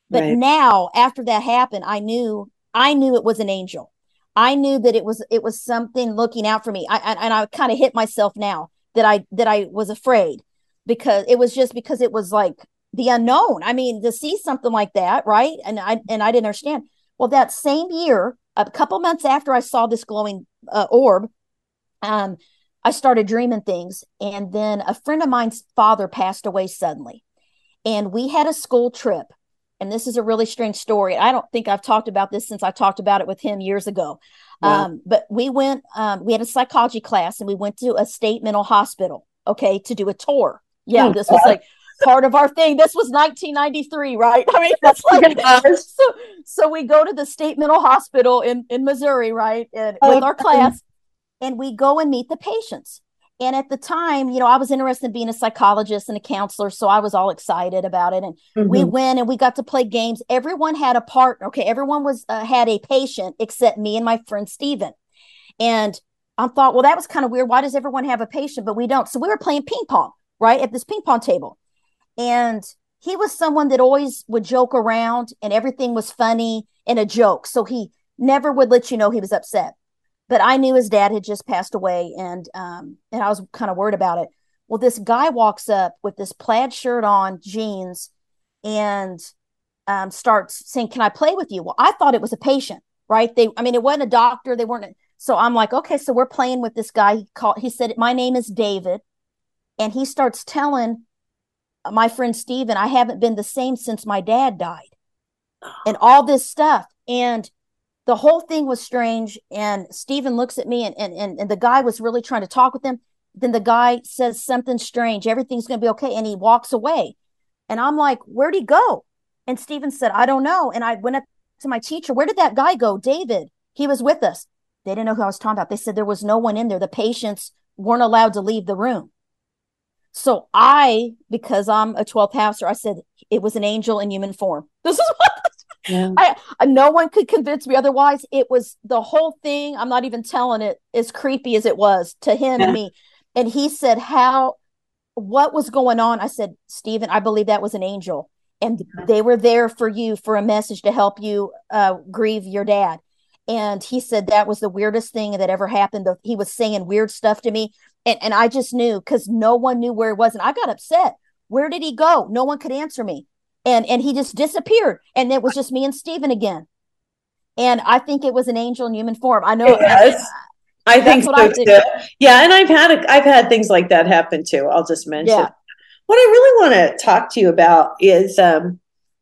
But Right. now, after that happened, I knew I knew it was an angel. I knew that it was it was something looking out for me. I, I and I kind of hit myself now that I that I was afraid because it was just because it was like the unknown. I mean, to see something like that, right? And I and I didn't understand. Well, that same year, a couple months after I saw this glowing uh, orb, um, I started dreaming things, and then a friend of mine's father passed away suddenly, and we had a school trip. And this is a really strange story. I don't think I've talked about this since I talked about it with him years ago. Wow. Um, but we went, um, we had a psychology class, and we went to a state mental hospital, okay, to do a tour. Yeah, Oh, this was like part of our thing. This was 1993, right? I mean, that's like so, so we go to the state mental hospital in in Missouri, right? And Oh, with our class, and we go and meet the patients. And at the time, you know, I was interested in being a psychologist and a counselor, so I was all excited about it. And we Mhm. went and we got to play games. Everyone had a partner. Okay, everyone was uh, had a patient except me and my friend Steven. And I thought, well, that was kind of weird. Why does everyone have a patient but we don't? So we were playing ping pong, right, at this ping pong table. And he was someone that always would joke around and everything was funny and a joke. So he never would let you know he was upset. But I knew his dad had just passed away and um and I was kind of worried about it. Well, this guy walks up with this plaid shirt on, jeans, and um, starts saying, "Can I play with you?" Well, I thought it was a patient, right? They, I mean, it wasn't a doctor. They weren't. So I'm like, okay, so we're playing with this guy. He called. He said, "My name is David," and he starts telling my friend Steven, I haven't been the same since my dad died, oh. and all this stuff. And the whole thing was strange. And Steven looks at me, and and and, and the guy was really trying to talk with him. Then the guy says something strange. Everything's going to be okay, and he walks away. And I'm like, where'd he go? And Steven said, I don't know. And I went up to my teacher, where did that guy go? David. He was with us. They didn't know who I was talking about. They said there was no one in there. The patients weren't allowed to leave the room. So I, because I'm a 12th houser, I said it was an angel in human form. This is what Yeah. I, I no one could convince me otherwise. It was the whole thing. I'm not even telling it as creepy as it was to him Yeah. and me. And he said, How what was going on? I said, Stephen, I believe that was an angel. And they were there for you for a message to help you uh, grieve your dad. And he said that was the weirdest thing that ever happened. He was saying weird stuff to me. And, and I just knew because no one knew where he was. And I got upset. Where did he go? No one could answer me. And and he just disappeared. And it was just me and Stephen again. And I think it was an angel in human form. I know Yes. I think so I too. Yeah, and I've had a, I've had things like that happen too. I'll just mention. Yeah. What I really want to talk to you about is, um,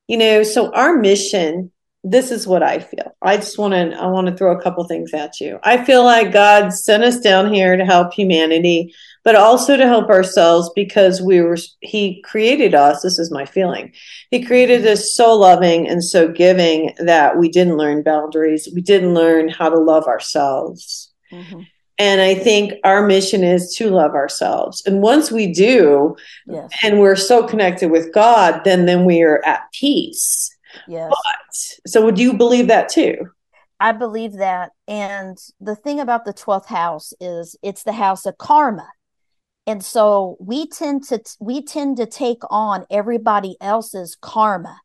you know, so our mission. This is what I feel. I just want to I want to throw a couple things at you. I feel like God sent us down here to help humanity, but also to help ourselves because we were He created us. This is my feeling. He created us so loving and so giving that we didn't learn boundaries. We didn't learn how to love ourselves. Mhm. And I think our mission is to love ourselves. And once we do, Yes. and we're so connected with God, then then we are at peace. Yes. So would you believe that too? I believe that. And the thing about the 12th house is it's the house of karma. And so we tend to we tend to take on everybody else's karma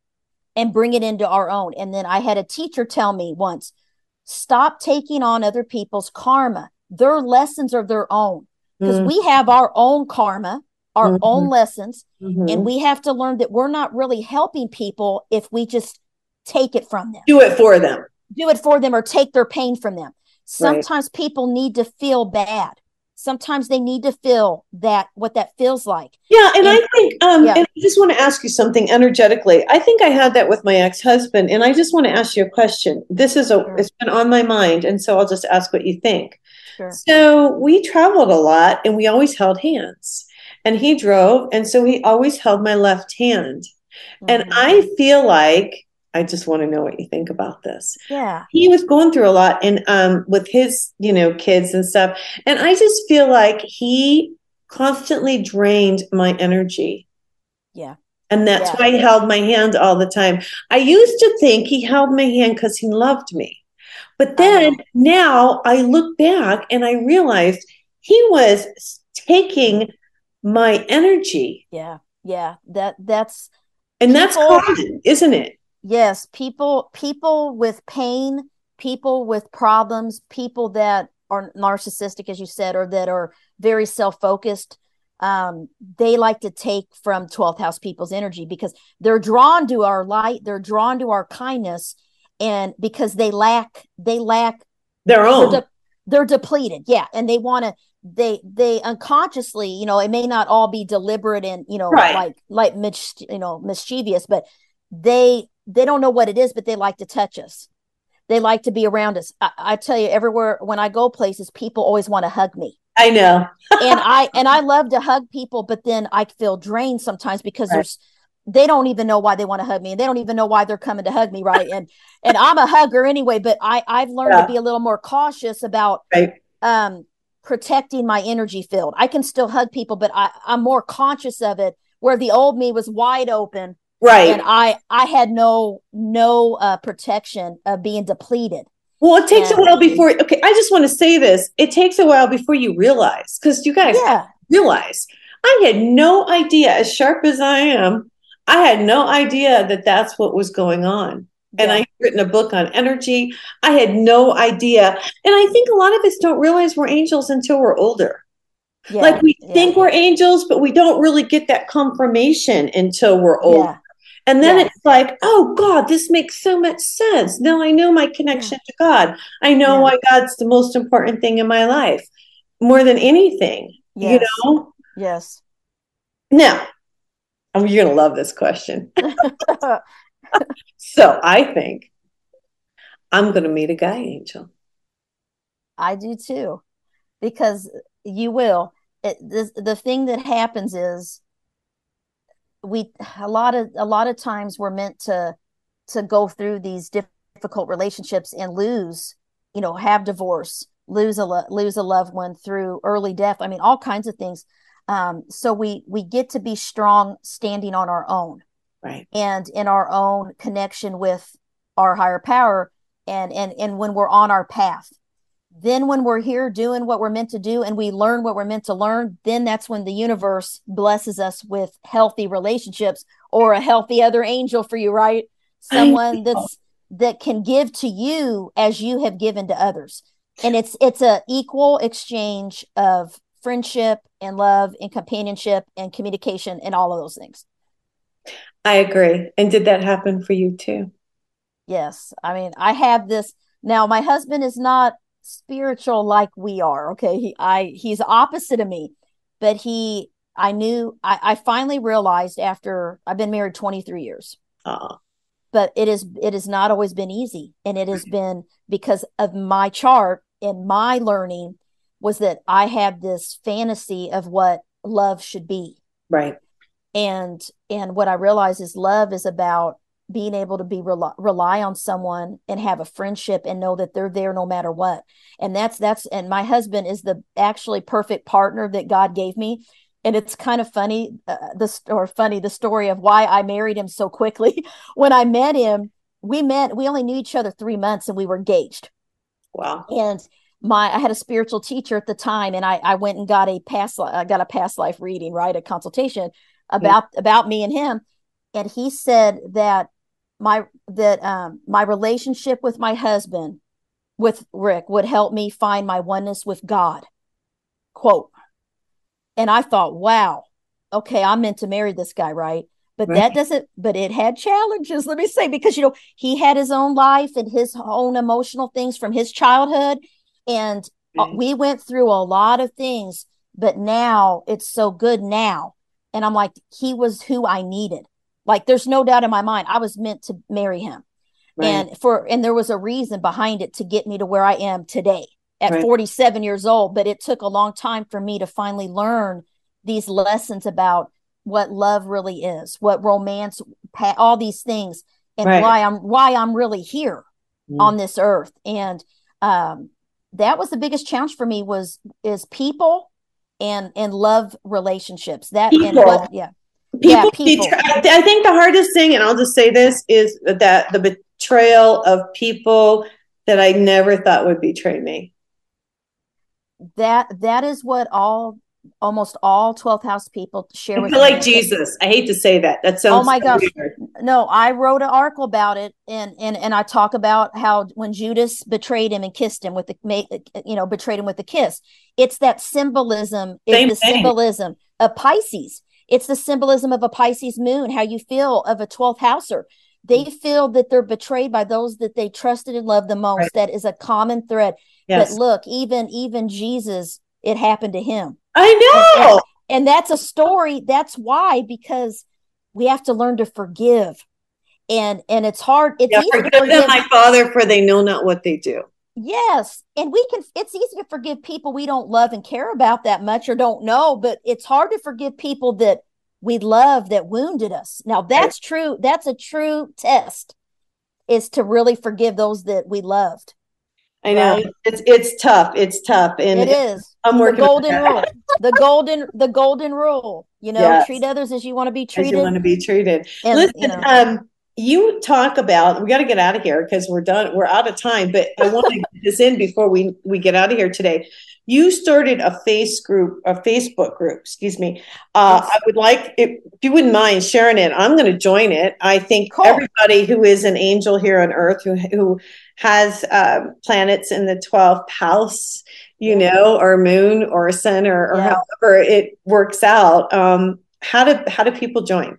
and bring it into our own. And then I had a teacher tell me once, stop taking on other people's karma. Their lessons are their own. Because Mm, we have our own karma, our Mhm. own lessons, mhm. and we have to learn that we're not really helping people if we just take it from them do it for them. do it for them or take their pain from them. Sometimes people need to feel bad. Sometimes they need to feel that what that feels like. Yeah, and, I think, um, Yeah. and I just want to ask you something energetically. I think I had that with my ex-husband, and I just want to ask you a question. This is a, Sure. it's been on my mind, and so I'll just ask what you think. Sure. So we traveled a lot, and we always held hands. And he drove, and so he always held my left hand. And Mhm. I feel like I just want to know what you think about this. yeah, He was going through a lot, and um, with his, you know, kids and stuff. And I just feel like he constantly drained my energy. yeah, And that's Yeah. why he held my hand all the time. I used to think he held my hand because he loved me. But then now I look back and I realized he was taking my energy. yeah, yeah. That that's And that's People- common, isn't it? yes people people with pain people with problems people that are narcissistic as you said or that are very self-focused um, they like to take from 12th house people's energy because they're drawn to our light they're drawn to our kindness and because they lack they lack Their they're, own. de- they're depleted yeah and they want to they they unconsciously you know it may not all be deliberate and you know Right. like like mis- you know mischievous but they they don't know what it is but they like to touch us they like to be around us I, I tell you everywhere when i go places people always want to hug me I know. and i and i love to hug people but then i feel drained sometimes because Right. there's they don't even know why they want to hug me and they don't even know why they're coming to hug me right and and i'm a hugger anyway but i i've learned Yeah. to be a little more cautious about Right. um protecting my energy field i can still hug people but i i'm more conscious of it where the old me was wide open Right. and i i had no no uh protection of being depleted Well, it takes a while before. Okay, I just want to say this. It takes a while before you realize, because you guys yeah realize I had no idea, as sharp as I am, I had no idea that that's what was going on. And yeah, I had written a book on energy. I had no idea. And I think a lot of us don't realize we're angels until we're older. yeah, like we yeah, think we're angels, but we don't really get that confirmation until we're old. And then it's like, oh God, this makes so much sense. Now I know my connection to God. I know why God's the most important thing in my life more than anything. You know? yes Now, um, you're going to love this question. So I think I'm going to meet a guy angel. I do too, because you will. It, this, the thing that happens is we a lot of a lot of times we're meant to to go through these difficult relationships and lose, you know, have divorce, lose a lo- lose a loved one through early death. I mean, all kinds of things. Um, so we we get to be strong standing on our own Right. and in our own connection with our higher power and and and when we're on our path. Then when we're here doing what we're meant to do and we learn what we're meant to learn then that's when the universe blesses us with healthy relationships or a healthy other angel for you right? Someone that's that can give to you as you have given to others. And it's it's a equal exchange of friendship and love and companionship and communication and all of those things I agree. And did that happen for you too? Yes. I mean, I have this now my husband is not spiritual like we are. Okay. He I he's opposite of me, but he I knew I, I finally realized after I've been married 23 years, Oh, but it is it has not always been easy. And it has been because of my chart and my learning was that I have this fantasy of what love should be right. And and what i realize is love is about being able to be rely, rely on someone and have a friendship and know that they're there no matter what. And that's that's and my husband is the actually perfect partner that god gave me. And it's kind of funny uh, the or funny the story of why i married him so quickly. When i met him we met we only knew each other three months and we were engaged. Wow. and my I had a spiritual teacher at the time, and I I went and got a past I got a past life reading, right, a consultation about about me and him, and he said that my that um my relationship with my husband with Rick would help me find my oneness with God. Quote. And I thought, wow, okay, I'm meant to marry this guy, right? But Right. that doesn't, but it had challenges, let me say, because, you know, he had his own life and his own emotional things from his childhood. And uh, Right. we went through a lot of things, but now it's so good now. And I'm like, he was who I needed. Like, there's no doubt in my mind, I was meant to marry him Right. and for and there was a reason behind it to get me to where I am today at Right. 47 years old but it took a long time for me to finally learn these lessons about what love really is what romance all these things and Right. why I'm why I'm really here Mm. on this earth and um that was the biggest challenge for me was is people and and love relationships that and People. what yeah people, Yeah, people. betray- I think the hardest thing, and I'll just say this, is that the betrayal of people that I never thought would betray me. that that is what all almost all 12th house people share I with like Jesus. I hate to say that. That sounds Oh my so gosh. weird. no, I wrote an article about it, and and and I talk about how when Judas betrayed him and kissed him with the, you know, betrayed him with the kiss. It's that symbolism. Same It's the thing. symbolism of Pisces. It's the symbolism of a Pisces moon. How you feel of a twelfth houser. They mm. feel that they're betrayed by those that they trusted and loved the most. Right. That is a common thread. Yes. But look, even even Jesus, it happened to him I know. and that's a story that's why because we have to learn to forgive and and it's hard it's Yeah, easy to forgive them, forgive my Father, for they know not what they do. yes and we can it's easy to forgive people we don't love and care about that much or don't know but it's hard to forgive people that we love that wounded us now that's true that's a true test is to really forgive those that we loved I know Right. it's it's tough. It's tough, and it is I'm the working on golden rule the golden the golden rule you know Yes. treat others as you want to be as you want to be treated. and Listen, you know um, you talk about we got to get out of here because we're done. We're out of time. But I want to get this in before we we get out of here today. You started a face group, a Facebook group. Excuse me. Uh, Yes. I would like if, if you wouldn't mind sharing it. I'm going to join it. I think Cool. everybody who is an angel here on Earth, who who has um, planets in the 12th house, you know, or moon or sun or, or Yeah. however it works out. Um, how do how do people join?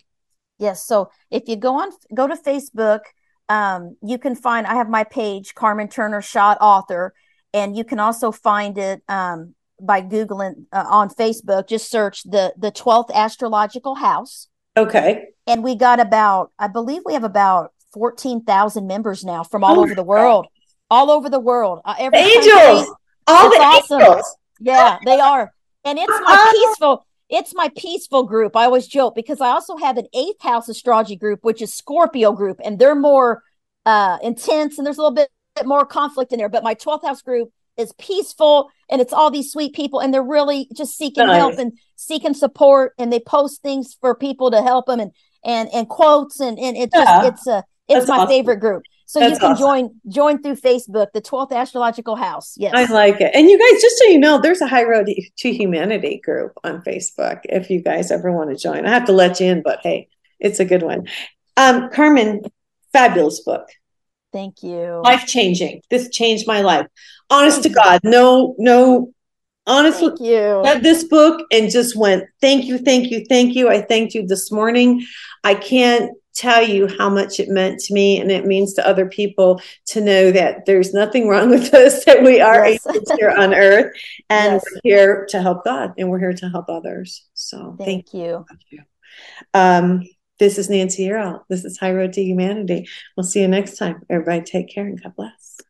Yes. So if you go on, go to Facebook, um, you can find, I have my page, Carmen Turner Schott Author, and you can also find it um, by Googling uh, on Facebook. Just search the, the 12th astrological house. Okay. And we got about, I believe we have about 14,000 members now from all Oh over the world, all over the world. Uh, every Angels, country- all the awesome. angels. yeah, they are. And it's Uh-huh. my peaceful, it's my peaceful group. I always joke because I also have an eighth house astrology group, which is Scorpio group, and they're more uh intense and there's a little bit, bit more conflict in there. But my 12th house group is peaceful and it's all these sweet people and they're really just seeking Nice. help and seeking support and they post things for people to help them and and and quotes and and it just it's a it's That's my awesome. favorite group. So you can awesome. join join through Facebook, the 12th astrological house. Yes. I like it. And you guys, just so you know, there's a High Road to Humanity group on Facebook if you guys ever want to join. I have to let you in, but hey, it's a good one. Um, Carmen, fabulous book. Thank you. Life changing. This changed my life. Honest to God, no, no, honestly, Thank you. read this book and just went, thank you, thank you, thank you. I thanked you this morning. I can't tell you how much it meant to me and it means to other people to know that there's nothing wrong with us, that we are Yes. here on earth and Yes. we're here to help God and we're here to help others. So thank Thank you. you. Um, this is Nancy Earl. This is High Road to Humanity. We'll see you next time. Everybody take care and God bless.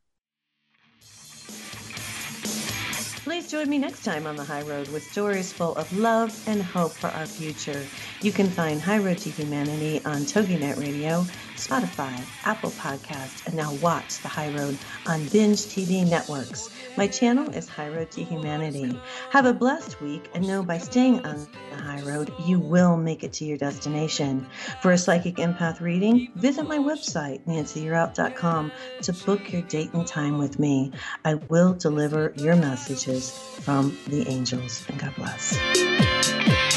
Please join me next time on the High Road with stories full of love and hope for our future. You can find High Road to Humanity on TogiNet Radio, Spotify, Apple Podcasts, and now watch the High Road on Binge TV networks. My channel is High Road to Humanity. Have a blessed week and know by staying on the High Road, you will make it to your destination. For a psychic empath reading, visit my website, nancyyearout.com, to book your date and time with me. I will deliver your messages from the angels. And God bless.